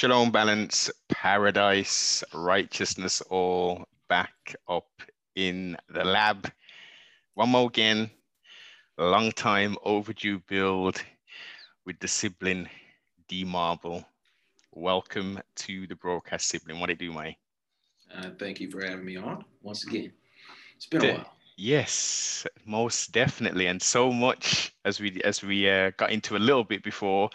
Shalom, balance, paradise, righteousness, all back up in the lab. One more again, long time overdue build with the sibling D Marble. Welcome to the broadcast sibling. What do you do, Mike? Uh, thank you for having me on once again. It's been a while. Yes, most definitely, and so much as we as we uh, got into a little bit before,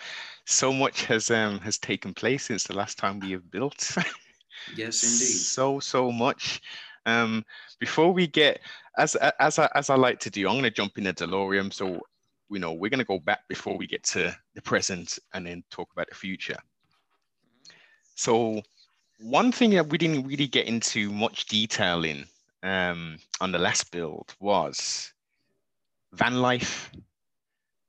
so much has um has taken place since the last time we have built. yes, indeed. So so much. Um, before we get as as I, as I like to do, I'm going to jump in the DeLorean. So you know we're going to go back before we get to the present and then talk about the future. So one thing that we didn't really get into much detail in um, on the last build was van life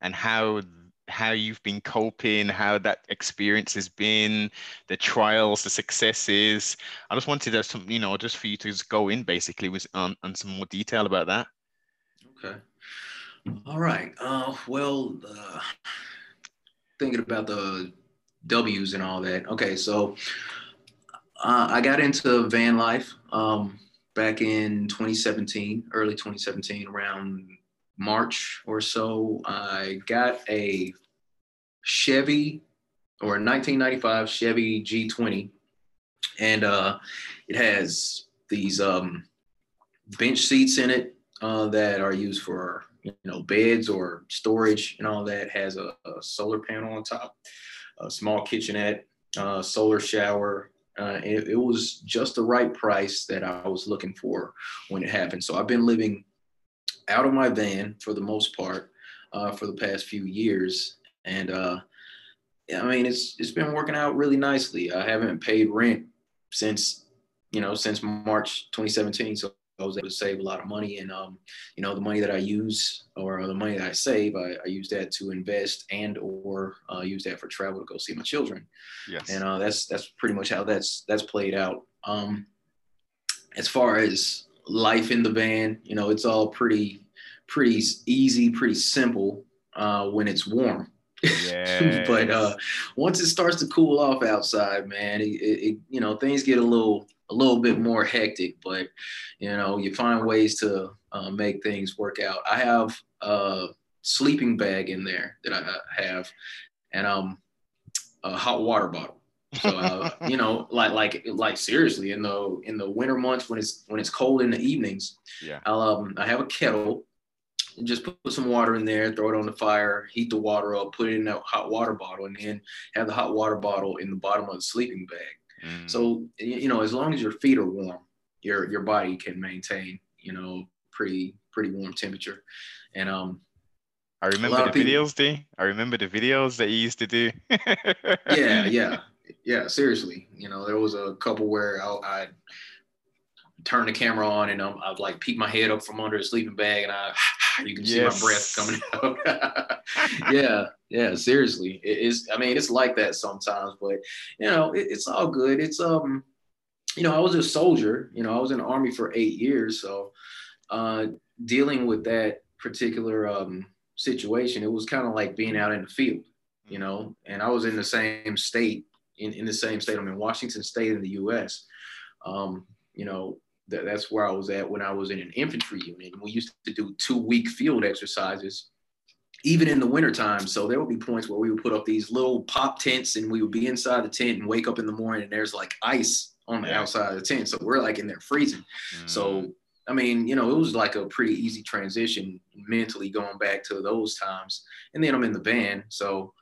and how how you've been coping, how that experience has been, the trials, the successes. I just wanted to some, you know, just for you to just go in basically with on, on some more detail about that. Okay. All right. Uh, well, uh, thinking about the W's and all that. Okay, so uh, I got into van life. Um, back in 2017, early 2017, around March or so, I got a Chevy or a 1995 Chevy G20, and uh, it has these um, bench seats in it uh, that are used for you know beds or storage and all that. Has a, a solar panel on top, a small kitchenette, uh, solar shower, uh, it, it, was just the right price that I was looking for when it happened. So I've been living out of my van for the most part uh, for the past few years, and uh, I mean it's it's been working out really nicely. I haven't paid rent since you know since March 2017, so I was able to save a lot of money. And, um, you know, the money that I use or the money that I save, I, I use that to invest and or uh, use that for travel to go see my children. Yes. And uh, that's that's pretty much how that's that's played out. Um, as far as life in the van, you know, it's all pretty pretty easy, pretty simple uh, when it's warm. Yes. but uh, once it starts to cool off outside, man, it, it, you know things get a little a little bit more hectic, but you know, you find ways to uh, make things work out. I have a sleeping bag in there that I have, and um, a hot water bottle. So uh, you know, like like like seriously, in the in the winter months when it's when it's cold in the evenings, yeah, I'll um I have a kettle. And just put, put some water in there, throw it on the fire, heat the water up, put it in a hot water bottle, and then have the hot water bottle in the bottom of the sleeping bag Mm. So you know, as long as your feet are warm, your your body can maintain you know pretty pretty warm temperature. And um, I remember the people, videos, D. I remember the videos that you used to do. yeah, yeah, yeah. Seriously, you know, there was a couple where I, I turn the camera on and um, I'd like peek my head up from under a sleeping bag and I you can see yes. my breath coming out. yeah, yeah, seriously. It is I mean it's like that sometimes, but you know, it, it's all good. It's um you know, I was a soldier, you know, I was in the army for eight years. So uh dealing with that particular um situation, it was kind of like being out in the field, you know, and I was in the same state in, in the same state. I'm in Washington State in the US. Um, you know, that, that's where I was at when I was in an infantry unit. We used to do two week field exercises, even in the wintertime. So there would be points where we would put up these little pop tents and we would be inside the tent and wake up in the morning and there's like ice on the outside of the tent. So we're like in there freezing. Mm. So, I mean, you know, it was like a pretty easy transition mentally going back to those times. And then I'm in the band. So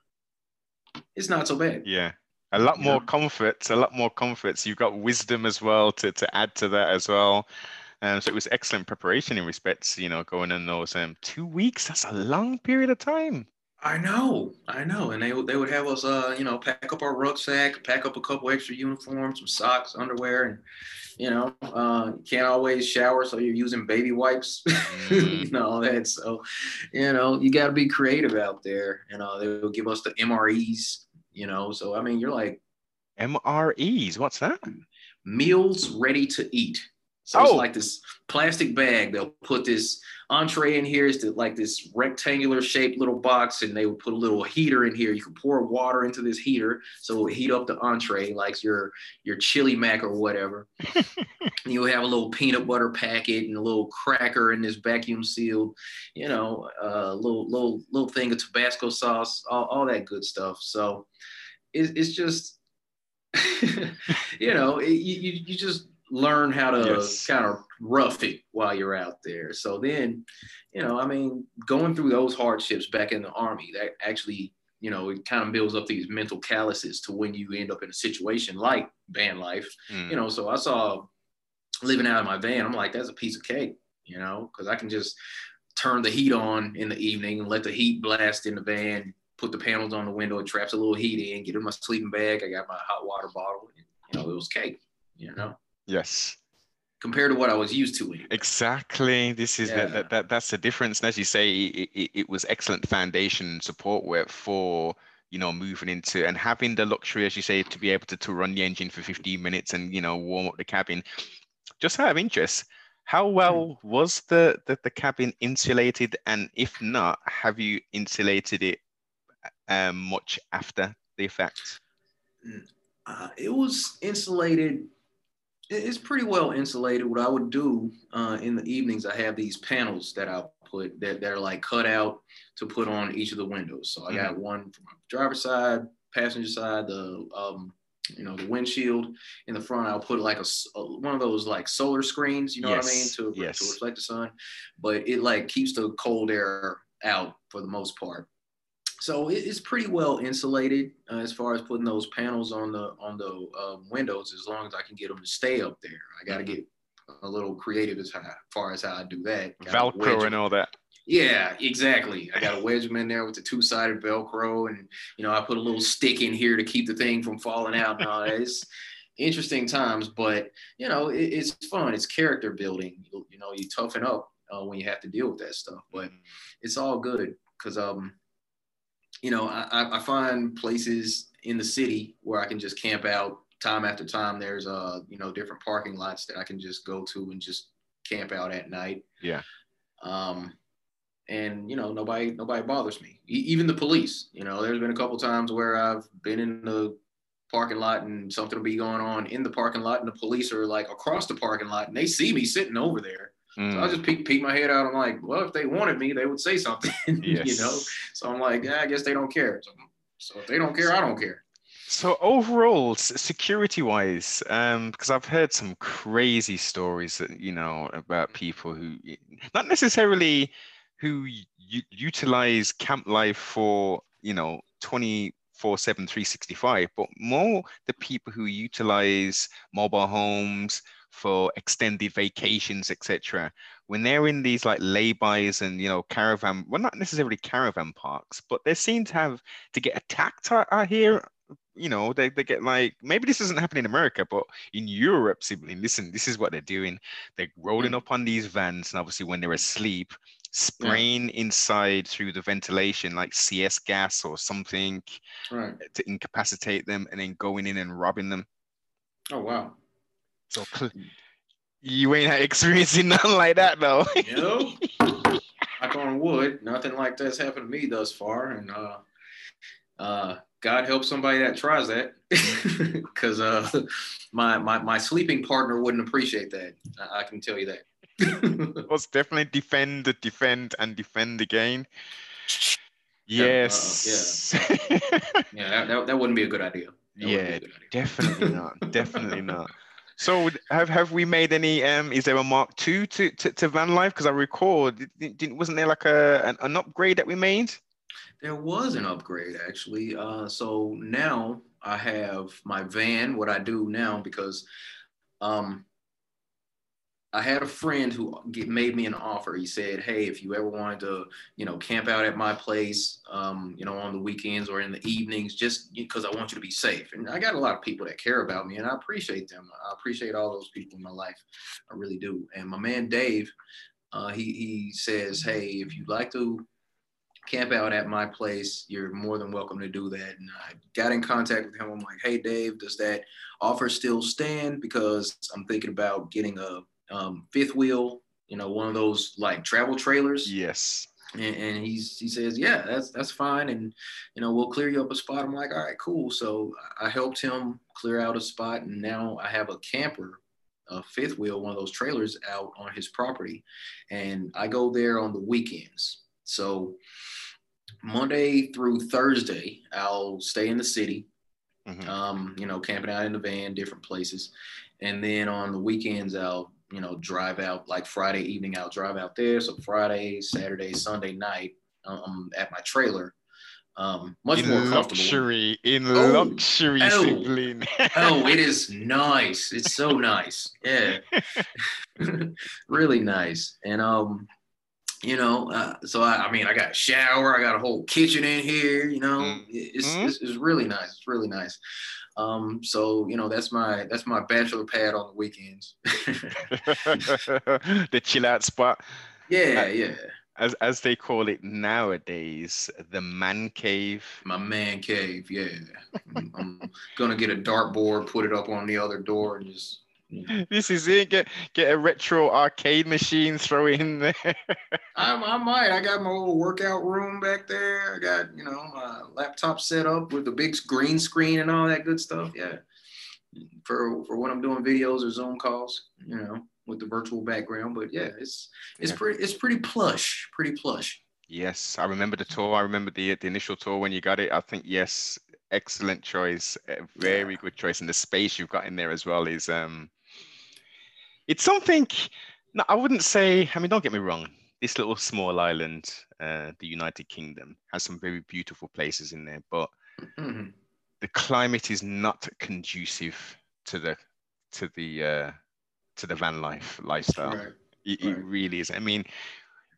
it's not so bad. Yeah a lot more yeah. comforts, a lot more comforts. You've got wisdom as well to, to add to that as well. Um, so it was excellent preparation in respects, you know, going in those um, two weeks. That's a long period of time. I know, I know, and they they would have us, uh, you know, pack up our rucksack, pack up a couple extra uniforms, some socks, underwear, and you know, uh, can't always shower, so you're using baby wipes, mm. you know that. So, you know, you got to be creative out there. You know, they will give us the MREs, you know. So I mean, you're like MREs. What's that? Meals ready to eat. So oh. it's like this plastic bag. They'll put this entree in here is It's like this rectangular shaped little box, and they would put a little heater in here. You can pour water into this heater, so it would heat up the entree like your your chili mac or whatever. you'll have a little peanut butter packet and a little cracker in this vacuum sealed, you know, a uh, little little little thing of Tabasco sauce, all, all that good stuff. So it, it's just, you know, it, you you just learn how to yes. kind of rough it while you're out there. So then, you know, I mean, going through those hardships back in the army, that actually, you know, it kind of builds up these mental calluses to when you end up in a situation like van life. Mm. You know, so I saw living out of my van, I'm like, that's a piece of cake, you know, because I can just turn the heat on in the evening and let the heat blast in the van, put the panels on the window, it traps a little heat in, get in my sleeping bag. I got my hot water bottle, and, you know, it was cake, you know. Yes. Compared to what I was used to. Anyway. Exactly. This is yeah. that, that that's the difference. And as you say, it, it, it was excellent foundation support work for you know moving into and having the luxury, as you say, to be able to, to run the engine for 15 minutes and you know warm up the cabin. Just out of interest, how well hmm. was the, the, the cabin insulated? And if not, have you insulated it um, much after the effect? Uh, it was insulated it's pretty well insulated. What I would do uh, in the evenings, I have these panels that I'll put that, that are like cut out to put on each of the windows. So I mm-hmm. got one from my driver's side, passenger side, the um, you know the windshield in the front. I'll put like a, a one of those like solar screens. You know yes. what I mean to, yes. to reflect the sun, but it like keeps the cold air out for the most part. So it's pretty well insulated uh, as far as putting those panels on the on the um, windows. As long as I can get them to stay up there, I got to mm-hmm. get a little creative as far as how I do that. Velcro and all that. Yeah, exactly. I got to wedge them in there with the two sided Velcro, and you know I put a little stick in here to keep the thing from falling out. And all that. It's interesting times, but you know it, it's fun. It's character building. You, you know you toughen up uh, when you have to deal with that stuff, but mm-hmm. it's all good because um you know, I, I find places in the city where I can just camp out time after time. There's uh, you know, different parking lots that I can just go to and just camp out at night. Yeah. Um, and you know, nobody nobody bothers me. E- even the police. You know, there's been a couple times where I've been in the parking lot and something will be going on in the parking lot, and the police are like across the parking lot, and they see me sitting over there Mm. So I just peek, peek my head out. I'm like, well, if they wanted me, they would say something, yes. you know? So I'm like, yeah, I guess they don't care. So, so if they don't care, I don't care. So overall, security wise, um, because I've heard some crazy stories that, you know, about people who not necessarily who u- utilize camp life for, you know, 24 7, 365, but more the people who utilize mobile homes, for extended vacations, etc. When they're in these like laybys and you know caravan, well, not necessarily caravan parks, but they seem to have to get attacked. I hear, you know, they, they get like maybe this doesn't happen in America, but in Europe, simply listen, this is what they're doing. They're rolling mm. up on these vans, and obviously when they're asleep, spraying yeah. inside through the ventilation like CS gas or something right. to incapacitate them, and then going in and robbing them. Oh wow. So you ain't experiencing nothing like that though. you know, knock on wood, nothing like that's happened to me thus far, and uh, uh, God help somebody that tries that, because uh, my, my my sleeping partner wouldn't appreciate that. I, I can tell you that. Was definitely defend, defend, and defend again. Yes. Uh, yeah. yeah, that, that, that, wouldn't be a good idea. That yeah, idea. definitely not. Definitely not. So have have we made any? Um, is there a Mark Two to, to, to van life? Because I recall, didn't wasn't there like a an, an, upgrade that we made? There was an upgrade actually. Uh, so now I have my van. What I do now because um, I had a friend who made me an offer. He said, "Hey, if you ever wanted to, you know, camp out at my place, um, you know, on the weekends or in the evenings, just because I want you to be safe." And I got a lot of people that care about me, and I appreciate them. I appreciate all those people in my life. I really do. And my man Dave, uh, he he says, "Hey, if you'd like to camp out at my place, you're more than welcome to do that. And I got in contact with him. I'm like, hey, Dave, does that offer still stand? Because I'm thinking about getting a um, fifth wheel, you know, one of those like travel trailers. Yes. And, and he's he says, yeah, that's that's fine, and you know we'll clear you up a spot. I'm like, all right, cool. So I helped him clear out a spot, and now I have a camper, a fifth wheel, one of those trailers out on his property, and I go there on the weekends. So Monday through Thursday, I'll stay in the city, Mhm. um, you know, camping out in the van, different places, and then on the weekends, I'll you know drive out like Friday evening. I'll drive out there. So Friday, Saturday, Sunday night, uh, I'm at my trailer. Um, much in more comfortable. luxury, in Oh. luxury, Oh. sibling. oh, it is nice. It's so nice. Yeah. really nice. And um, you know, uh, so I, I mean, I got a shower, I got a whole kitchen in here, you know. Mm. It's, Mhm. it's it's really nice. It's really nice. Um, so you know, that's my that's my bachelor pad on the weekends. the chill out spot, yeah, yeah. as as they call it nowadays, the man cave. My man cave, yeah. I'm, I'm gonna get a dartboard, put it up on the other door, and just This is it. Get get a retro arcade machine, throw it in there. I, I might. I got my little workout room back there. I got, you know, my laptop set up with the big green screen and all that good stuff. Yeah. For for when I'm doing videos or Zoom calls, you know, with the virtual background. But yeah, it's it's Yeah. pretty it's pretty plush. Pretty plush. Yes, I remember the tour. I remember the the initial tour when you got it. I think yes, excellent choice, a very Yeah. good choice, and the space you've got in there as well is um, it's something. No, I wouldn't say. I mean, don't get me wrong. This little small island, uh, the United Kingdom, has some very beautiful places in there, but Mhm. the climate is not conducive to the to the uh, to the van life lifestyle. Right. It, it really is. I mean,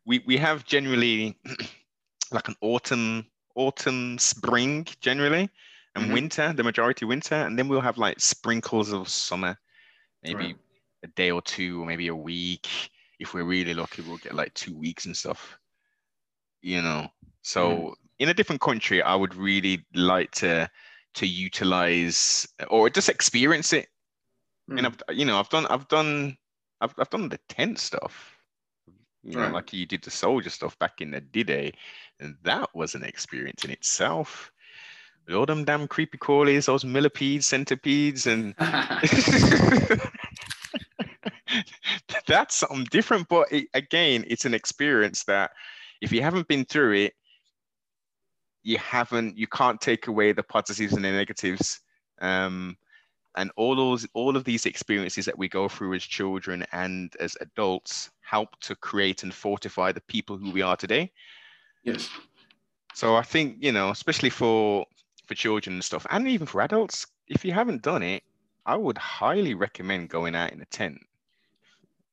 we we have generally like an autumn, autumn, spring generally, and Mhm. winter, the majority winter, and then we'll have like sprinkles of summer, maybe Right. A day or two, or maybe a week. If we're really lucky, we'll get like two weeks and stuff. You know, so Mhm. in a different country, I would really like to to utilize or just experience it and Mm. I've you know I've done I've done I've I've done the tent stuff. You know, Right. like you did the soldier stuff back in the D-Day, and that was an experience in itself. All them damn creepy crawlies, those millipedes, centipedes, and that's something different. But it, again, it's an experience that if you haven't been through it, you haven't, you can't take away the positives and the negatives. Um, and all those, all of these experiences that we go through as children and as adults help to create and fortify the people who we are today. yes. So I think you know, especially for for children and stuff, and even for adults, if you haven't done it, I would highly recommend going out in a tent,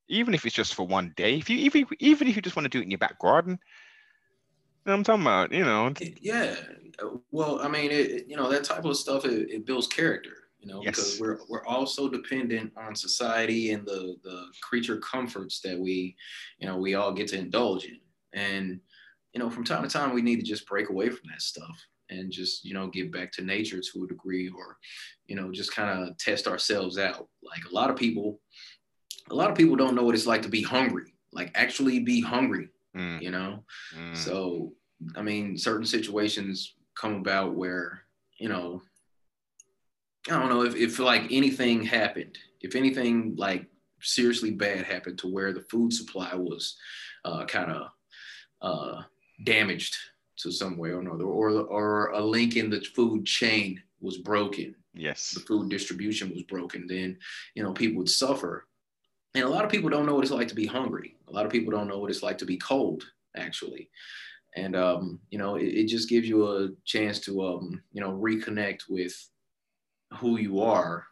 even if it's just for one day. If you even even if you just want to do it in your back garden, you know what I'm talking about. You know, Yeah. Well, I mean, it, you know, that type of stuff, it, it builds character, you know, Yes. because we're, we're also dependent on society and the, the creature comforts that we, you know, we all get to indulge in. And, you know, from time to time, we need to just break away from that stuff and just, you know, get back to nature to a degree or, you know, just kind of test ourselves out. Like a lot of people, a lot of people don't know what it's like to be hungry, like actually be hungry, Mm, you know? mm. So, I mean, certain situations come about where, you know, I don't know if, if like anything happened, if anything like seriously bad happened to where the food supply was uh, kind of uh, damaged to some way or another, or, or a link in the food chain was broken, yes, the food distribution was broken, then, you know, people would suffer. And a lot of people don't know what it's like to be hungry. A lot of people don't know what it's like to be cold, actually. And, um, you know, it, it just gives you a chance to, um, you know, reconnect with who you are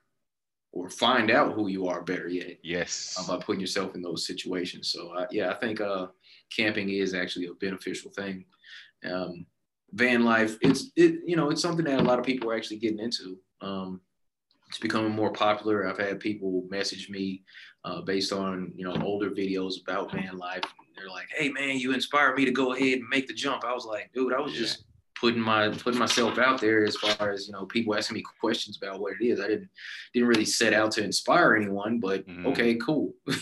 or find out who you are better yet yes, uh, by putting yourself in those situations. So, uh, yeah, I think uh, camping is actually a beneficial thing. Um, van life, it's, it, you know, it's something that a lot of people are actually getting into. Um, it's becoming more popular. I've had people message me uh, based on you know older videos about van life. They're like, "Hey man, you inspired me to go ahead and make the jump." I was like, "Dude, I was Yeah. just putting my putting myself out there as far as you know people asking me questions about what it is. I didn't didn't really set out to inspire anyone, but mm-hmm. okay, cool. but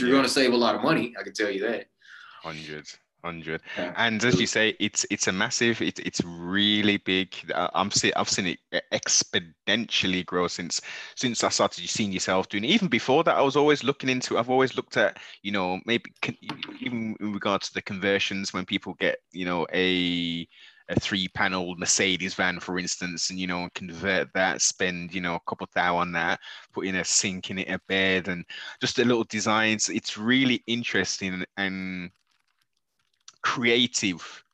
you're yeah. going to save a lot of money. I can tell you that. Hundreds hundred. And as you say, it's it's a massive. It's it's really big. Uh, I'm see I've seen it exponentially grow since since I started seeing yourself doing. It. Even before that, I was always looking into. I've always looked at you know maybe even in regards to the conversions when people get you know a a three panel Mercedes van, for instance, and you know, convert that, spend you know a couple thou on that, put in a sink in it, a bed, and just a little designs. It's really interesting and creative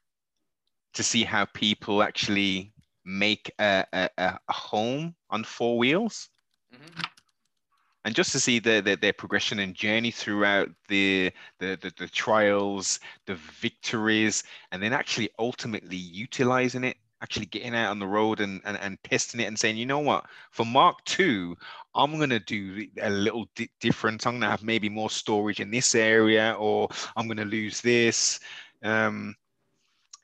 to see how people actually make a, a, a home on four wheels. Mm-hmm. And just to see the, the, their progression and journey throughout the, the, the, the trials, the victories, and then actually ultimately utilizing it actually getting out on the road and, and, and testing it and saying, you know what, for Mark II, I'm going to do a little di- different. I'm going to have maybe more storage in this area, or I'm going to lose this. Um,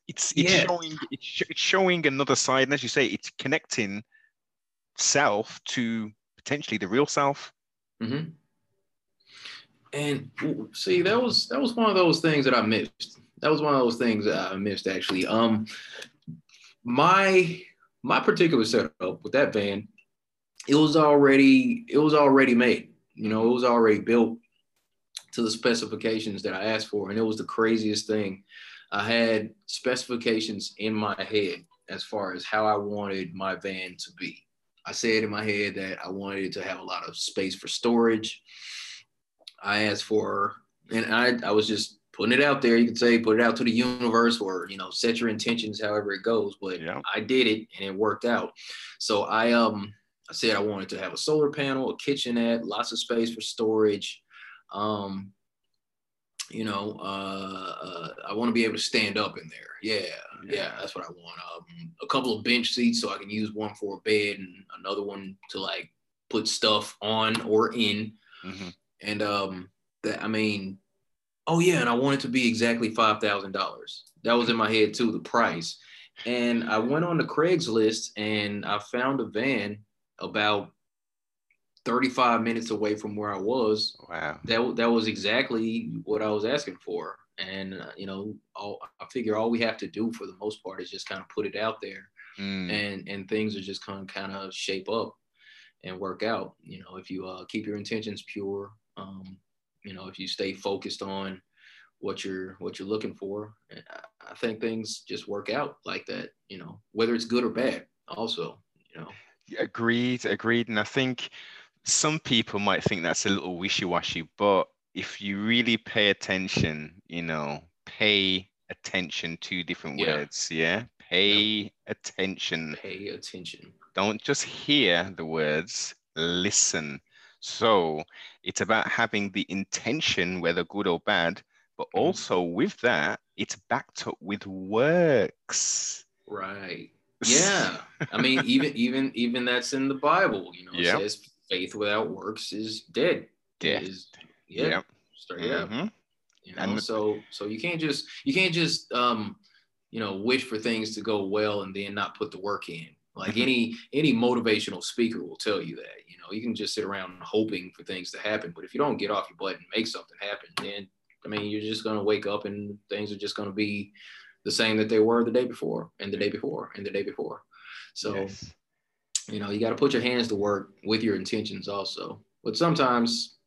it's it's yeah. showing it's, it's showing another side, and as you say, it's connecting self to potentially the real self. Mm-hmm. And see, that was that was one of those things that I missed. That was one of those things that I missed actually. Um, my my particular setup with that van, it was already it was already made. You know, it was already built to the specifications that I asked for. And it was the craziest thing. I had specifications in my head as far as how I wanted my van to be. I said in my head that I wanted it to have a lot of space for storage. I asked for, and I, I was just putting it out there. You could say put it out to the universe or, you know, set your intentions however it goes. But yeah. I did it and it worked out. So I, um, I said I wanted to have a solar panel, a kitchenette, lots of space for storage, um, you know, uh, uh, I want to be able to stand up in there. Yeah, yeah, that's what I want. Um, a couple of bench seats so I can use one for a bed and another one to like put stuff on or in. Mm-hmm. And um, that I mean, oh yeah, and I want it to be exactly five thousand dollars. That was in my head too, the price. And I went on the Craigslist and I found a van about 35 minutes away from where I was. Wow. That that was exactly what I was asking for. And uh, you know, all, I figure all we have to do for the most part is just kind of put it out there, mm. and and things are just kind of kind of shape up and work out. You know, if you uh, keep your intentions pure, um, you know, if you stay focused on what you're what you're looking for, I, I think things just work out like that. You know, whether it's good or bad. Also, you know. Agreed, agreed, and I think some people might think that's a little wishy-washy, but if you really pay attention, you know, pay attention to different yeah. words, yeah? Pay yeah. attention. Pay attention. Don't just hear the words, listen. So it's about having the intention, whether good or bad, but mm-hmm. also with that, it's backed up with works. Right. Yeah. I mean, even even even that's in the Bible, you know, it says faith without works is dead. Dead. Is, yeah. Yep. Straight mm-hmm. up. You know, and so so you can't just you can't just um you know wish for things to go well and then not put the work in. Like mm-hmm. any any motivational speaker will tell you that. You know, you can just sit around hoping for things to happen, but if you don't get off your butt and make something happen, then I mean you're just gonna wake up and things are just gonna be the same that they were the day before and the day before and the day before. So yes you know, you got to put your hands to work with your intentions also. But sometimes,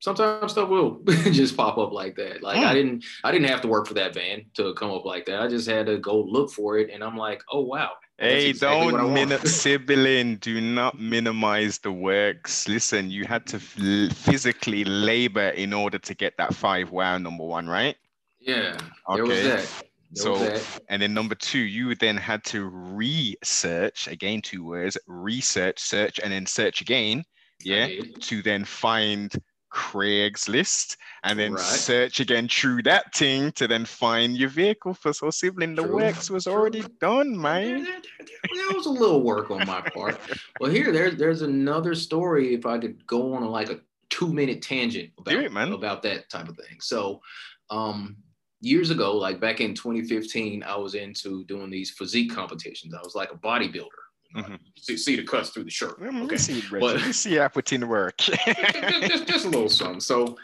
sometimes stuff will just pop up like that. Like mm. I didn't, I didn't have to work for that van to come up like that. I just had to go look for it, and I'm like, oh wow. Hey, exactly don't min- sibling. Do not minimize the works. Listen, you had to f- physically labor in order to get that five wow number one, right? Yeah, okay. there was that so, and then number two, you then had to research again, two words, research, search, and then search again. Yeah. To then find Craigslist and then right. search again through that thing to then find your vehicle for so sibling. The True. works was True. already done, man. There, there, there, was a little work on my part. well, here, there's there's another story. If I could go on like a two minute tangent about, it, about that type of thing. So, um, years ago, like back in 2015, I was into doing these physique competitions. I was like a bodybuilder. Mm-hmm. See, see, the cuts through the shirt. Mm, okay, see, but see, I put in the work. just, just, a little something. So,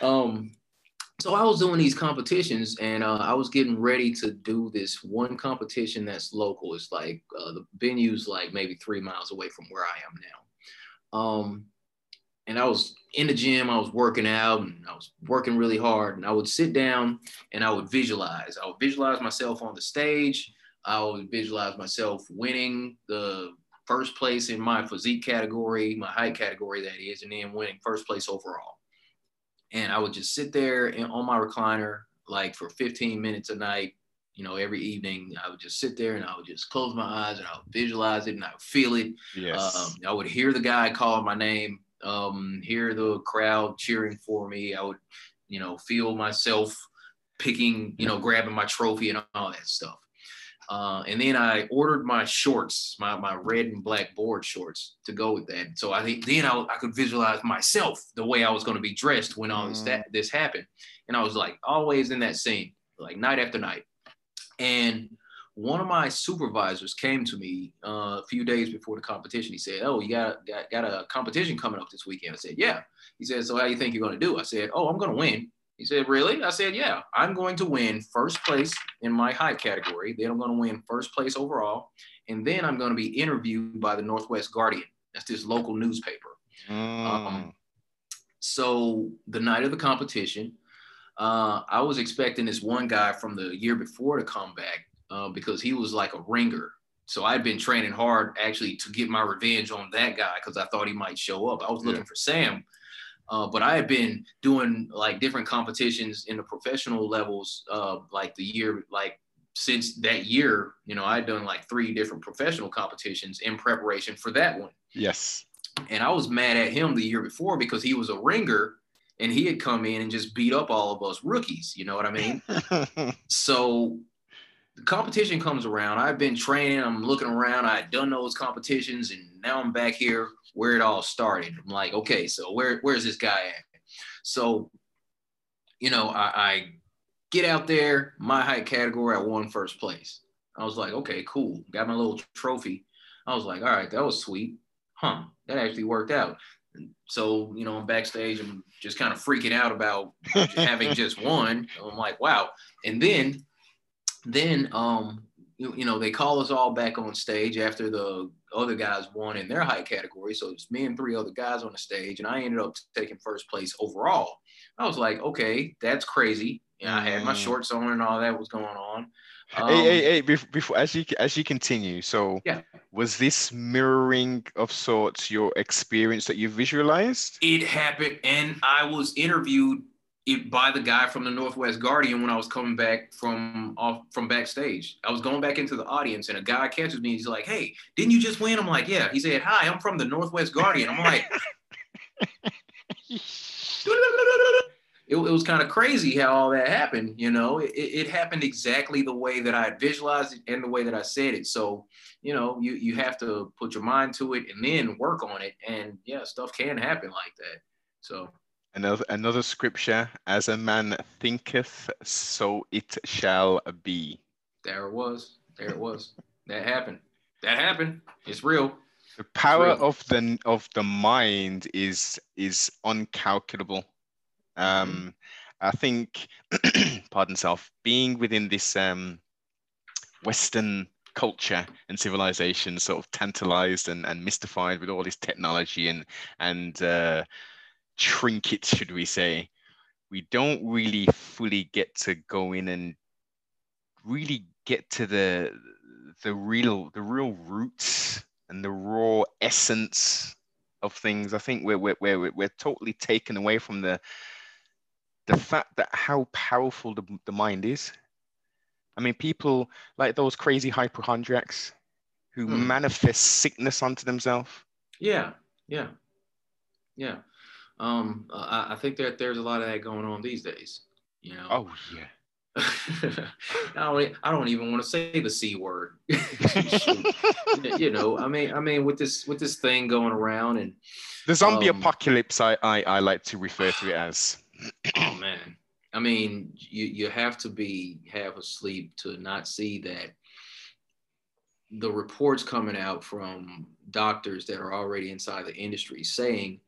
um, so I was doing these competitions, and uh, I was getting ready to do this one competition that's local. It's like uh, the venue's like maybe three miles away from where I am now. Um, and I was in the gym, I was working out and I was working really hard. And I would sit down and I would visualize. I would visualize myself on the stage. I would visualize myself winning the first place in my physique category, my height category, that is, and then winning first place overall. And I would just sit there in, on my recliner like for 15 minutes a night, you know, every evening. I would just sit there and I would just close my eyes and I would visualize it and I would feel it. Yes. Um, I would hear the guy call my name um, hear the crowd cheering for me. I would, you know, feel myself picking, you know, grabbing my trophy and all that stuff. Uh, and then I ordered my shorts, my, my red and black board shorts to go with that. So I think then I, I could visualize myself the way I was going to be dressed when all this, that, mm. this happened. And I was like always in that scene, like night after night. And one of my supervisors came to me uh, a few days before the competition. He said, "Oh, you got, got got a competition coming up this weekend." I said, "Yeah." He said, "So how you think you're going to do?" I said, "Oh, I'm going to win." He said, "Really?" I said, "Yeah, I'm going to win first place in my height category. Then I'm going to win first place overall, and then I'm going to be interviewed by the Northwest Guardian. That's this local newspaper." Mm. Um, so the night of the competition, uh, I was expecting this one guy from the year before to come back uh, because he was like a ringer. So I'd been training hard actually to get my revenge on that guy because I thought he might show up. I was looking yeah. for Sam, uh, but I had been doing like different competitions in the professional levels, uh, like the year, like since that year, you know, I'd done like three different professional competitions in preparation for that one. Yes. And I was mad at him the year before because he was a ringer and he had come in and just beat up all of us rookies. You know what I mean? so the competition comes around. I've been training. I'm looking around. I done those competitions, and now I'm back here where it all started. I'm like, okay, so where where's this guy at? So, you know, I, I get out there. My height category, I won first place. I was like, okay, cool. Got my little trophy. I was like, all right, that was sweet. Huh, that actually worked out. So, you know, I'm backstage, I'm just kind of freaking out about having just won. I'm like, wow. And then then um, you, you, know they call us all back on stage after the other guys won in their height category so it's me and three other guys on the stage and i ended up taking first place overall i was like okay that's crazy and i had my mm. shorts on and all that was going on um, hey, hey, hey! Before, as you as you continue, so yeah, was this mirroring of sorts your experience that you visualized? It happened, and I was interviewed it, by the guy from the Northwest Guardian when I was coming back from off from backstage. I was going back into the audience and a guy catches me. He's like, "Hey, didn't you just win?" I'm like, "Yeah." He said, "Hi, I'm from the Northwest Guardian." I'm like, it, it, was kind of crazy how all that happened. You know, it, it happened exactly the way that I visualized it and the way that I said it. So, you know, you you have to put your mind to it and then work on it. And yeah, stuff can happen like that. So. Another, another scripture, as a man thinketh, so it shall be. There it was. There it was. that happened. That happened. It's real. The power real. of the of the mind is is uncalculable. Um, mm-hmm. I think, pardon self, being within this um, Western culture and civilization, sort of tantalized and, and mystified with all this technology and and uh, trinkets, should we say, we don't really fully get to go in and really get to the the real the real roots and the raw essence of things. I think we're we're we're, we're totally taken away from the the fact that how powerful the, the mind is. I mean, people like those crazy hypochondriacs who hmm. manifest sickness onto themselves. Yeah, yeah, yeah. Um, I, I, think that there's a lot of that going on these days. You know. Oh yeah. I don't. I don't even want to say the c word. you know. I mean. I mean, with this with this thing going around and the zombie um, apocalypse, I, I I like to refer to it as. oh man. I mean, you you have to be half asleep to not see that the reports coming out from doctors that are already inside the industry saying,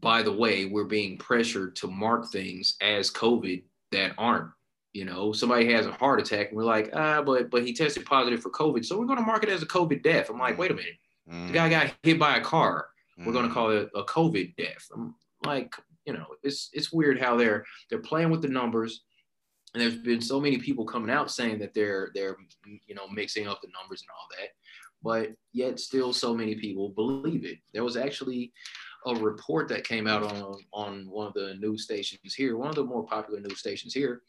by the way, we're being pressured to mark things as COVID that aren't. You know, somebody has a heart attack and we're like, ah, but but he tested positive for COVID, so we're going to mark it as a COVID death. I'm like, wait a minute, mm. the guy got hit by a car. We're going to mm. call it a COVID death. I'm like, you know, it's it's weird how they're they're playing with the numbers. And there's been so many people coming out saying that they're they're you know mixing up the numbers and all that, but yet still so many people believe it. There was actually a report that came out on on one of the news stations here, one of the more popular news stations here,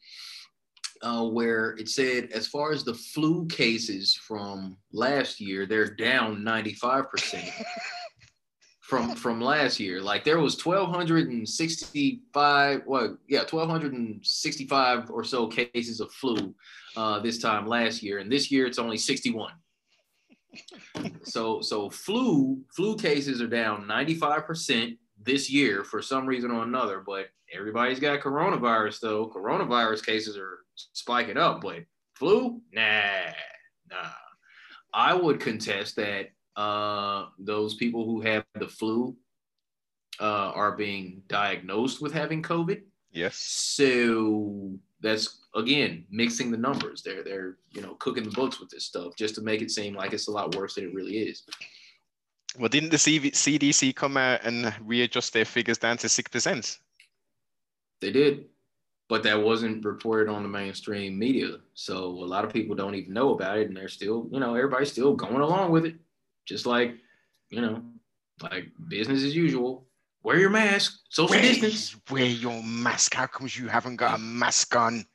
uh, where it said as far as the flu cases from last year, they're down 95 percent. from from last year. Like there was 1265 well yeah 1265 or so cases of flu uh, this time last year and this year it's only 61. So so flu flu cases are down 95% this year for some reason or another but everybody's got coronavirus though. Coronavirus cases are spiking up but flu nah nah. I would contest that uh, those people who have the flu uh, are being diagnosed with having COVID. Yes. So that's again mixing the numbers. They're they're you know cooking the books with this stuff just to make it seem like it's a lot worse than it really is. Well, didn't the CDC come out and readjust their figures down to six percent? They did, but that wasn't reported on the mainstream media. So a lot of people don't even know about it, and they're still, you know, everybody's still going along with it just like, you know, like business as usual. Wear your mask, social wear, distance. Wear your mask. How comes you haven't got a mask on?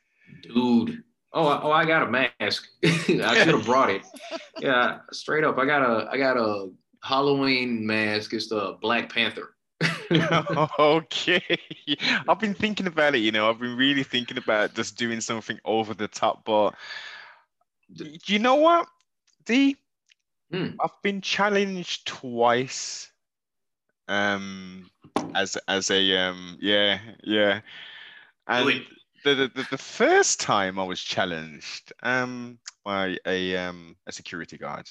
Dude. Oh, oh, I got a mask. I should have brought it. Yeah, straight up. I got a I got a Halloween mask. It's the Black Panther. okay. I've been thinking about it, you know, I've been really thinking about just doing something over the top, but you know what? The Hmm. I've been challenged twice. Um, as as a um, yeah, yeah, and the, the the first time I was challenged um by a um a security guard.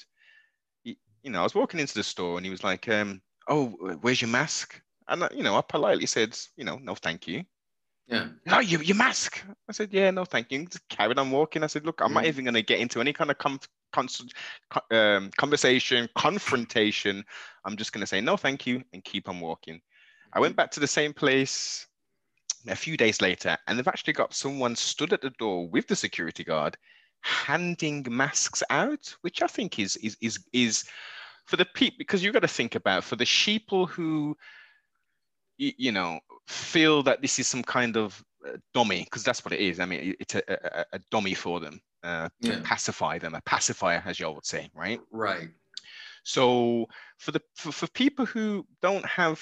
He, you know, I was walking into the store and he was like, um, "Oh, where's your mask?" And you know, I politely said, "You know, no, thank you." Yeah. No, you, your mask. I said, yeah, no, thank you. Just carried on walking. I said, look, I'm mm. not even going to get into any kind of com- um, conversation, confrontation. I'm just going to say no, thank you, and keep on walking. I went back to the same place a few days later, and they've actually got someone stood at the door with the security guard, handing masks out, which I think is is is is for the people because you've got to think about for the sheeple who you know feel that this is some kind of uh, dummy because that's what it is. I mean, it's a, a, a dummy for them uh, to yeah. pacify them, a pacifier, as y'all would say, right? Right. So for the for, for people who don't have,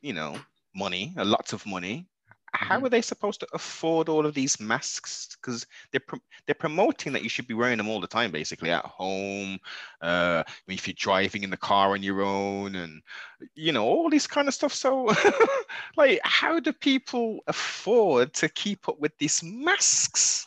you know, money, uh, lots of money, how mm-hmm. are they supposed to afford all of these masks? Because they're they're promoting that you should be wearing them all the time, basically at home. Uh, if you're driving in the car on your own, and you know all this kind of stuff. So, like, how do people afford to keep up with these masks?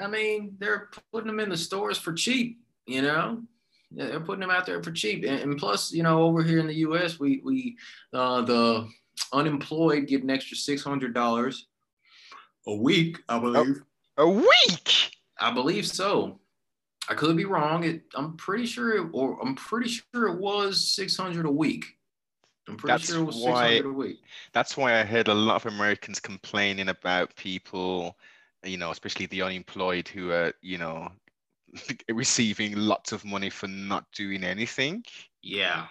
I mean, they're putting them in the stores for cheap, you know. Yeah, they're putting them out there for cheap, and, and, plus, you know, over here in the U.S., we we uh, the unemployed get an extra six hundred dollars a week, I oh. believe. A, a, week? I believe so. I could be wrong. It, I'm pretty sure, it, or I'm pretty sure it was six hundred a week. I'm pretty that's sure it was six hundred a week. That's why I heard a lot of Americans complaining about people you know, especially the unemployed who are, you know, receiving lots of money for not doing anything. Yeah.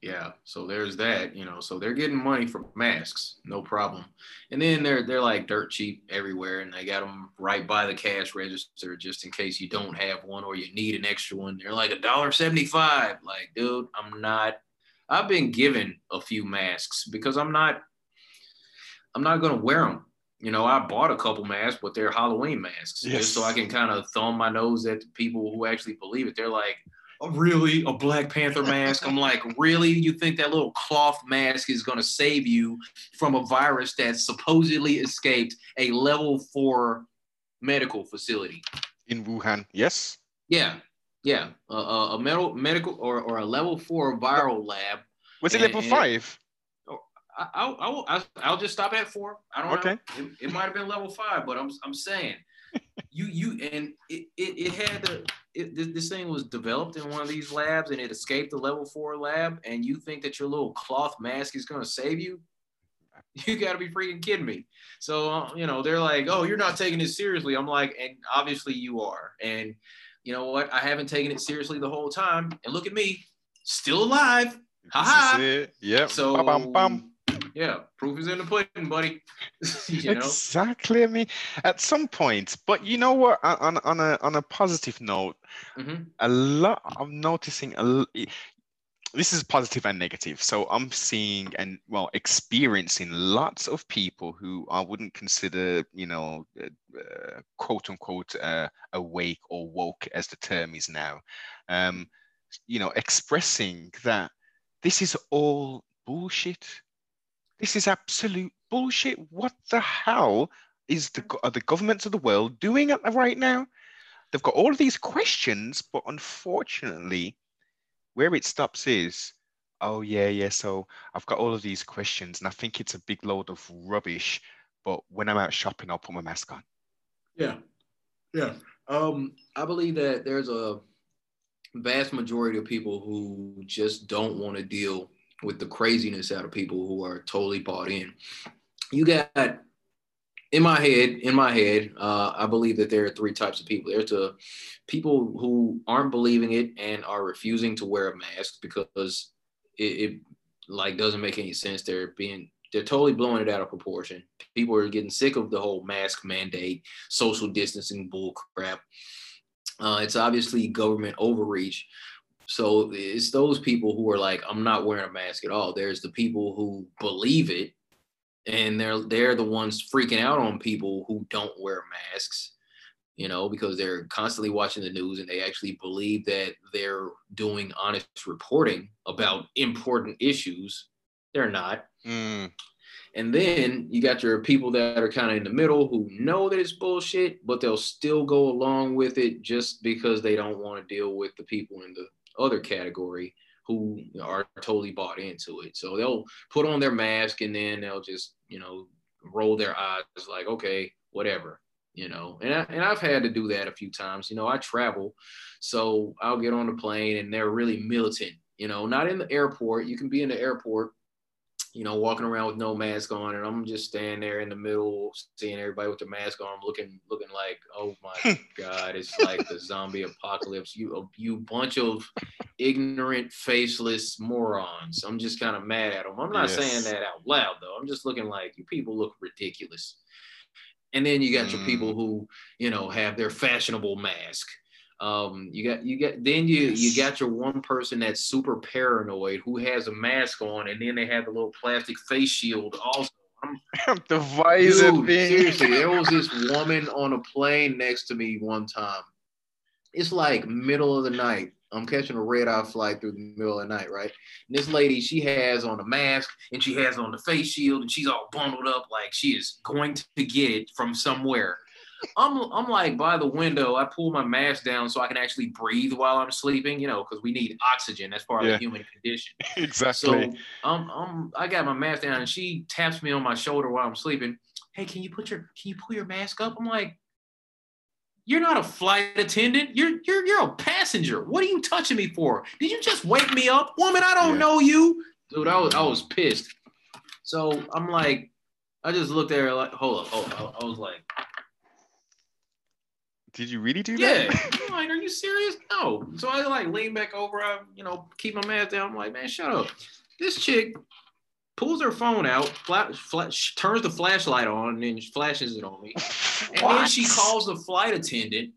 Yeah. So there's that, you know, so they're getting money for masks, no problem. And then they're they're like dirt cheap everywhere and they got them right by the cash register just in case you don't have one or you need an extra one. They're like a dollar 75. Like, dude, I'm not I've been given a few masks because I'm not I'm not going to wear them you know, I bought a couple masks, but they're Halloween masks, yes. just so I can kind of thumb my nose at the people who actually believe it. They're like, really a Black Panther mask? I'm like, really? You think that little cloth mask is going to save you from a virus that supposedly escaped a level four medical facility in Wuhan? Yes. Yeah, yeah, a, a, metal, medical or, or a level four viral lab. Was it and, level five? Oh, I'll, I'll, I'll, I'll just stop at four. I don't okay. know. It, it might have been level five, but I'm, I'm saying you, you, and it, it, it had the, it, this, thing was developed in one of these labs and it escaped the level four lab. And you think that your little cloth mask is going to save you? You got to be freaking kidding me. So, uh, you know, they're like, oh, you're not taking this seriously. I'm like, and obviously you are. And you know what? I haven't taken it seriously the whole time. And look at me, still alive. Ha ha. Yeah. So, bum, bum yeah, proof is in the pudding, buddy. you know? Exactly. I mean, at some point, but you know what? On on a on a positive note, mm-hmm. a lot. I'm noticing a. This is positive and negative. So I'm seeing and well experiencing lots of people who I wouldn't consider, you know, uh, uh, quote unquote uh, awake or woke, as the term is now. Um, you know, expressing that this is all bullshit this is absolute bullshit. What the hell is the are the governments of the world doing at the right now? They've got all of these questions, but unfortunately, where it stops is, oh yeah, yeah. So I've got all of these questions, and I think it's a big load of rubbish. But when I'm out shopping, I'll put my mask on. Yeah, yeah. Um, I believe that there's a vast majority of people who just don't want to deal with the craziness out of people who are totally bought in. You got in my head, in my head, uh, I believe that there are three types of people. There's the people who aren't believing it and are refusing to wear a mask because it, it like doesn't make any sense. They're being they're totally blowing it out of proportion. People are getting sick of the whole mask mandate, social distancing bull crap. Uh, it's obviously government overreach. So it's those people who are like, I'm not wearing a mask at all. There's the people who believe it, and they're they're the ones freaking out on people who don't wear masks, you know, because they're constantly watching the news and they actually believe that they're doing honest reporting about important issues. They're not. Mm. And then you got your people that are kind of in the middle who know that it's bullshit, but they'll still go along with it just because they don't want to deal with the people in the other category who are totally bought into it. So they'll put on their mask and then they'll just, you know, roll their eyes like, okay, whatever, you know. And, I, and I've had to do that a few times. You know, I travel, so I'll get on the plane and they're really militant, you know, not in the airport. You can be in the airport you know, walking around with no mask on, and I'm just standing there in the middle, seeing everybody with their mask on, looking, looking like, oh my god, it's like the zombie apocalypse. You, you bunch of ignorant, faceless morons. I'm just kind of mad at them. I'm not yes. saying that out loud though. I'm just looking like you people look ridiculous. And then you got mm. your people mm. who, you know, have their fashionable mask um, you got you get then you you got your one person that's super paranoid who has a mask on, and then they have the little plastic face shield also. I'm, the visor Dude, thing. Seriously, there was this woman on a plane next to me one time. It's like middle of the night. I'm catching a red eye flight through the middle of the night, right? And this lady, she has on a mask and she has on the face shield and she's all bundled up like she is going to get it from somewhere. I'm I'm like by the window. I pull my mask down so I can actually breathe while I'm sleeping. You know, because we need oxygen. That's part yeah. of the human condition. exactly. So um, um, I got my mask down, and she taps me on my shoulder while I'm sleeping. Hey, can you put your can you pull your mask up? I'm like, you're not a flight attendant. You're you're you're a passenger. What are you touching me for? Did you just wake me up, woman? I don't yeah. know you, dude. I was I was pissed. So I'm like, I just looked there like, hold up, hold up. I was like, did you really do that? Yeah. Like, are you serious? No. So I like lean back over, I, you know, keep my mask down. I'm like, man, shut up. This chick pulls her phone out, flash, flash, turns the flashlight on, and then flashes it on me. And what? then she calls the flight attendant.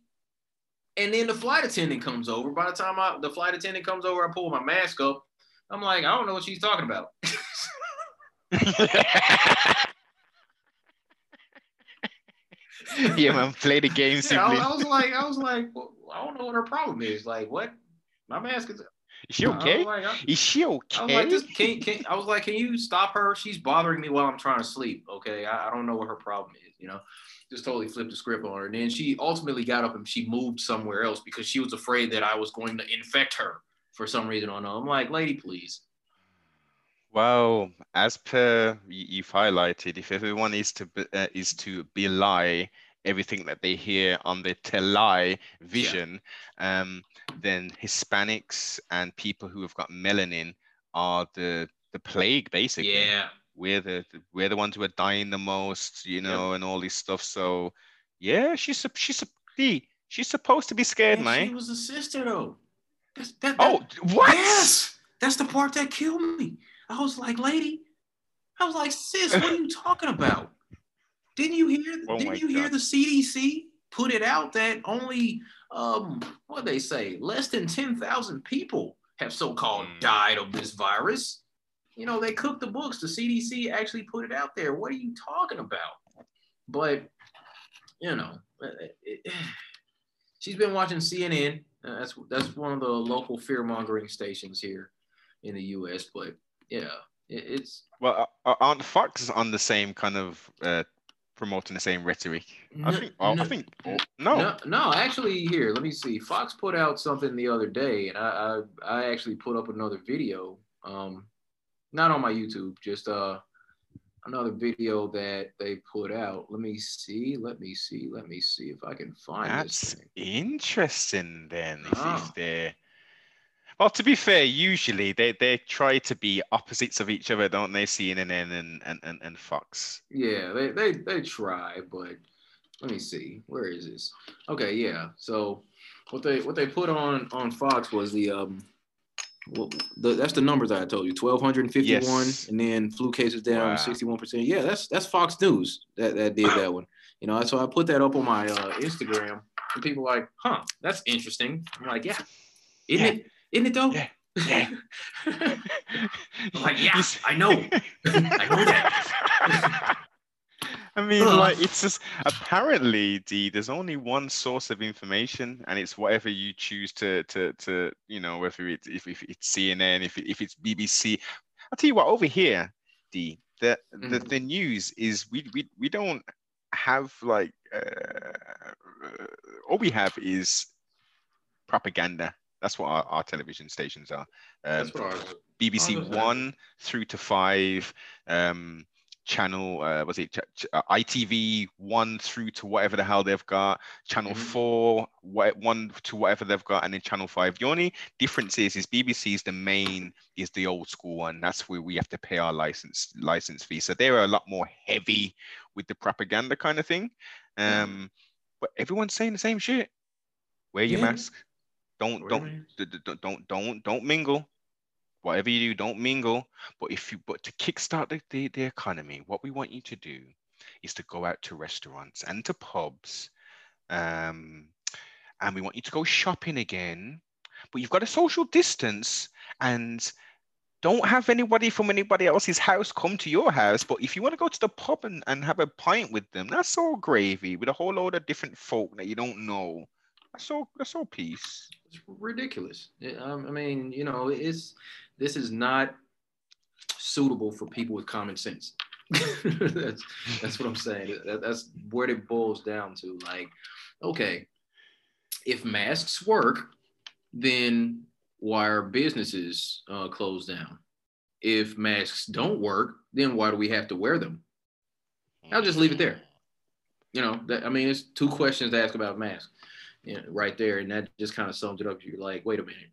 And then the flight attendant comes over. By the time I, the flight attendant comes over, I pull my mask up. I'm like, I don't know what she's talking about. yeah, man, play the game yeah, I, I, was like, I was like, well, I don't know what her problem is. Like, what? My mask is. Is she okay? Like, is she okay? I was like, this, can, can, I was like, can you stop her? She's bothering me while I'm trying to sleep. Okay, I, I don't know what her problem is. You know, just totally flipped the script on her. And then she ultimately got up and she moved somewhere else because she was afraid that I was going to infect her for some reason or. I'm like, lady, please. Well, as per you've highlighted, if everyone is to uh, is to belie everything that they hear on the Telai vision, yeah. um, then Hispanics and people who have got melanin are the the plague, basically. Yeah. We're the we're the ones who are dying the most, you know, and all this stuff. So, yeah, she's she's she's supposed to be scared, and man. She was a sister, though. That's, that, that, oh, what? Yes, that's the part that killed me. I was like, lady, I was like, sis, what are you talking about? Didn't you hear? Oh didn't you God. hear the CDC put it out that only um what they say less than ten thousand people have so-called mm. died of this virus? You know, they cooked the books. The CDC actually put it out there. What are you talking about? But you know, it, it, she's been watching CNN. Uh, that's that's one of the local fear mongering stations here in the U.S. But yeah, it, it's well, aren't Fox on the same kind of uh, promoting the same rhetoric? I think. Oh, no, I think. Oh, no. no. no, Actually, here, let me see. Fox put out something the other day, and I I, I actually put up another video. Um, not on my YouTube, just uh another video that they put out. Let me see. Let me see. Let me see if I can find That's interesting then. If, oh. Well, to be fair, usually they, they try to be opposites of each other, don't they? CNN and and, and, and Fox. Yeah, they, they they try, but let me see. Where is this? Okay, yeah. So what they what they put on on Fox was the um well, the, that's the numbers I told you 1251 yes. and then flu cases down wow. 61%. Yeah, that's that's Fox News that, that did that one. You know, so I put that up on my uh, Instagram and people like, huh, that's interesting. I'm like, yeah, isn't yeah. it? Isn't it though? Yeah. yeah. I'm like, yeah, I know. I know that. I mean, like it's just apparently, D. There's only one source of information, and it's whatever you choose to to to you know whether it's if, if it's CNN, if if it's BBC. I'll tell you what. Over here, D. The mm-hmm. the, the news is we we we don't have like uh, all we have is propaganda. That's what our, our television stations are. Um, BBC One through to five. Um, channel uh, was it ch- ch- uh, ITV one through to whatever the hell they've got, channel mm-hmm. four wh- one to whatever they've got, and then channel five. The only difference is is BBC is the main is the old school one. That's where we have to pay our license license fee. So they're a lot more heavy with the propaganda kind of thing. Um, mm-hmm. but everyone's saying the same shit. Wear your yeah. mask. Don't don't, don't don't don't don't mingle whatever you do, don't mingle. But if you but to kickstart the, the, the economy, what we want you to do is to go out to restaurants and to pubs. Um, and we want you to go shopping again. But you've got a social distance and don't have anybody from anybody else's house come to your house. But if you want to go to the pub and, and have a pint with them, that's all gravy with a whole load of different folk that you don't know. That's all that's all peace. It's ridiculous. Um, I mean, you know, it's this is not suitable for people with common sense. that's that's what I'm saying. That, that's where it boils down to. Like, okay, if masks work, then why are businesses uh, closed down? If masks don't work, then why do we have to wear them? I'll just leave it there. You know, that, I mean, it's two questions to ask about masks you know, right there, and that just kind of sums it up. You're like, wait a minute,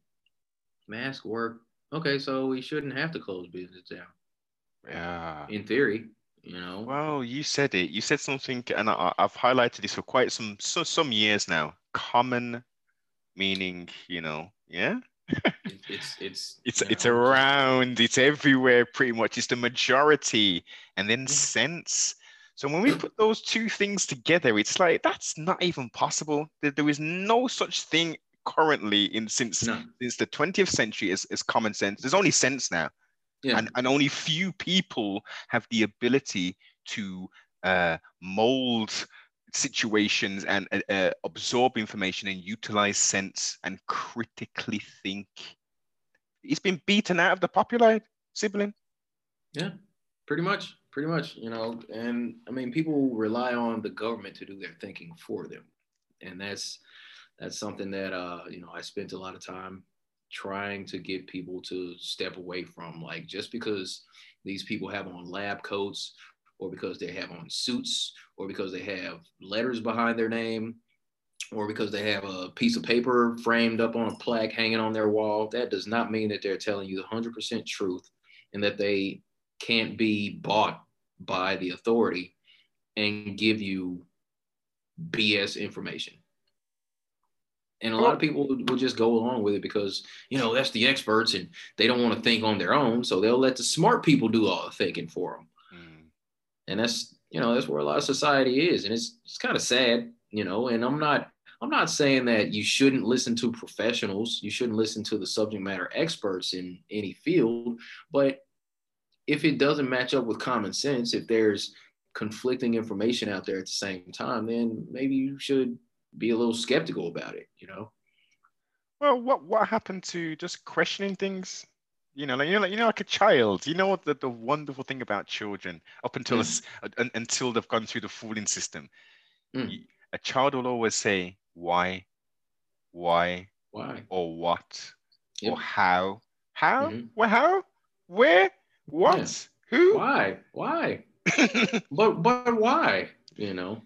mask work, okay, so we shouldn't have to close business down. Yeah. In theory, you know. Well, you said it. You said something, and I, have highlighted this for quite some so, some years now. Common meaning, you know, yeah. it's it's it's it's know, around. It's everywhere, pretty much. It's the majority, and then sense. So when we put those two things together, it's like that's not even possible. There, there is no such thing currently in since no. since the 20th century is, is common sense. There's only sense now. Yeah. And, and only few people have the ability to uh, mold situations and uh, uh, absorb information and utilize sense and critically think. He's been beaten out of the popular sibling. Yeah, pretty much, pretty much. You know, and I mean, people rely on the government to do their thinking for them, and that's that's something that uh, you know I spent a lot of time trying to get people to step away from. Like just because these people have on lab coats or because they have on suits, or because they have letters behind their name, or because they have a piece of paper framed up on a plaque hanging on their wall, that does not mean that they're telling you the 100% truth and that they can't be bought by the authority and give you BS information. And a lot of people will just go along with it because, you know, that's the experts and they don't want to think on their own. So they'll let the smart people do all the thinking for them mm. and that's you know that's where a lot of society is. And it's it's kind of sad you know and i'm not i'm not saying that you shouldn't listen to professionals. You shouldn't listen to the subject matter experts in any field. But if it doesn't match up with common sense if there's conflicting information out there at the same time then maybe you should be a little skeptical about it you know well what what happened to just questioning things you know, like you know, like you know, like a child. You know what the, the wonderful thing about children up until mm. a, until they've gone through the fooling system. Mm. A child will always say why, why, why, or what, yep. or how, how, mm-hmm. well, how, where, what, yeah. who, why, why, but but why? You know,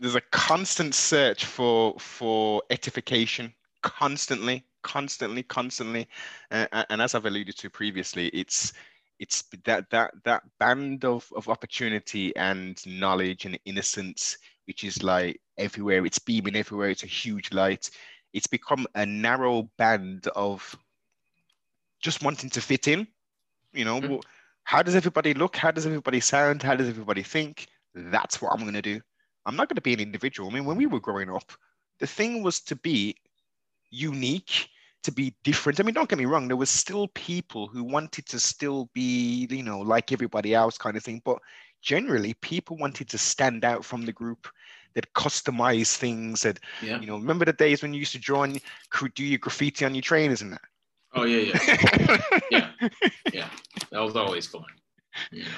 there's a constant search for for edification, constantly constantly, constantly. Uh, and as I've alluded to previously, it's it's that that that band of, of opportunity and knowledge and innocence which is like everywhere. It's beaming everywhere. It's a huge light. It's become a narrow band of just wanting to fit in you know mm-hmm. how does everybody look how does everybody sound how does everybody think that's what i'm going to do i'm not going to be an individual i mean when we were growing up the thing was to be unique to be different. I mean, don't get me wrong, there was still people who wanted to still be, you know, like everybody else kind of thing. But generally, people wanted to stand out from the group. That customize things. That yeah. you know, remember the days when you used to draw and do your graffiti on your trainers and that. Oh yeah, yeah, yeah, yeah. That was always fun. You know,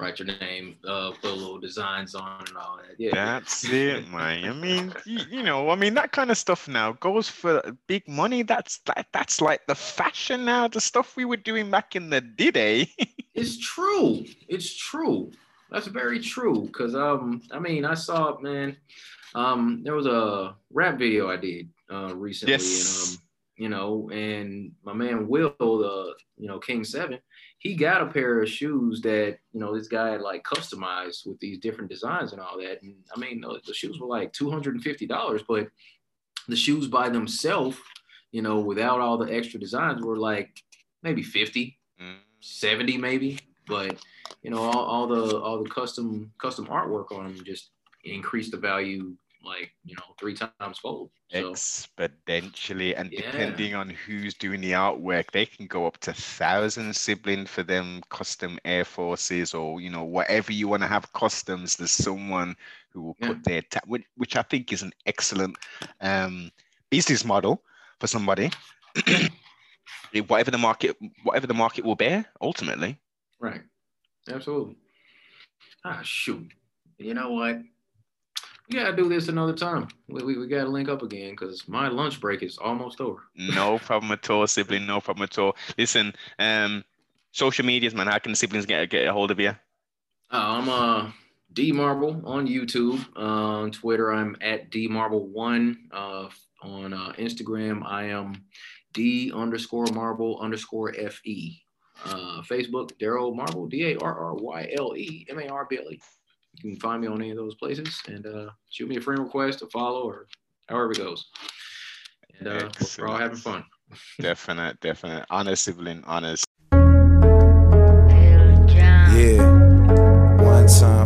write your name, uh, put little designs on and all that. Yeah, that's it, man. I mean, you, you, know, I mean that kind of stuff now goes for big money. That's that, that's like the fashion now. The stuff we were doing back in the day. it's true. It's true. That's very true. Cause um, I mean, I saw man. Um, there was a rap video I did uh recently, yes. and um, you know, and my man Will, the you know King Seven he got a pair of shoes that you know this guy like customized with these different designs and all that. And I mean, the, the shoes were like two hundred and fifty dollars, but the shoes by themselves, you know, without all the extra designs, were like maybe 50, mm. 70 maybe. But you know, all, all the all the custom custom artwork on them just increased the value like you know three times fold. So, exponentially and yeah. depending on who's doing the artwork they can go up to thousand sibling for them custom air forces or you know whatever you want to have customs there's someone who will yeah. put their ta- which, which i think is an excellent um business model for somebody. Whatever the market whatever the market will bear ultimately. Right. Absolutely. Ah shoot. You know what we gotta do this another time. We, we, we gotta link up again because my lunch break is almost over. no problem at all, sibling. No problem at all. Listen, um, social medias, man. How can the siblings get get a hold of you? Uh, I'm uh D Marble on YouTube. Uh, on Twitter, I'm at D Marble One. Uh, on uh, Instagram, I am D underscore Marble underscore F E. Uh, Facebook, Darryl Marble, D A R R Y L E M A R B L E you can find me on any of those places and uh, shoot me a friend request, a follow, or however it goes. And uh, we're all having fun. definite, definite. Honest sibling, honest. Yeah, one time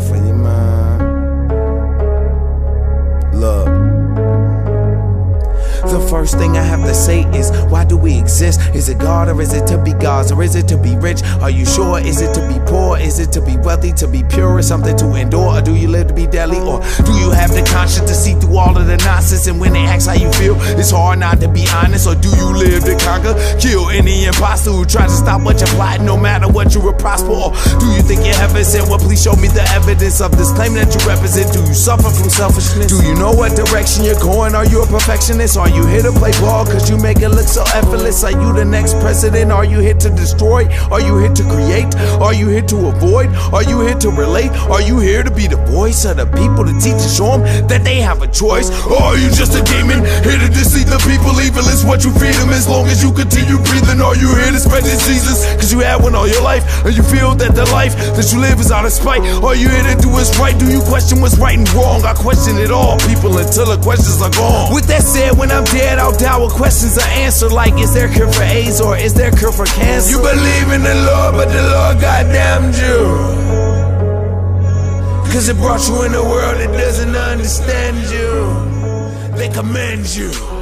thing I have to say is, why do we exist? Is it God or is it to be God's or is it to be rich? Are you sure? Is it to be poor? Is it to be wealthy? To be pure? Is something to endure? Or do you live to be deadly? Or do you have the conscience to see through all of the nonsense? And when they ask how you feel, it's hard not to be honest. Or do you live to conquer? Kill any imposter who tries to stop what you're plotting, no matter what you will prosper? Or do you think you're heaven sent? Well, please show me the evidence of this claim that you represent. Do you suffer from selfishness? Do you know what direction you're going? Are you a perfectionist? Are you here to play ball cause you make it look so effortless? Are you the next president? Are you here to destroy? Are you here to create? Are you here to avoid? Are you here to relate? Are you here to be the voice of the people to teach and show them that they have a choice? Or are you just a demon here to deceive the people? Evil is what you feed them as long as you continue breathing. Are you here to spread this Jesus? Cause you had one all your life and you feel that the life that you live is out of spite. Are you here to do what's right? Do you question what's right and wrong? I question it all, people, until the questions are gone. With that said, when I'm dead, I'll die with questions are answered like is there cure for AIDS or is there cure for cancer? You believe in the Lord, but the Lord goddamned you. Cause it brought you in a world that doesn't understand you. They commend you.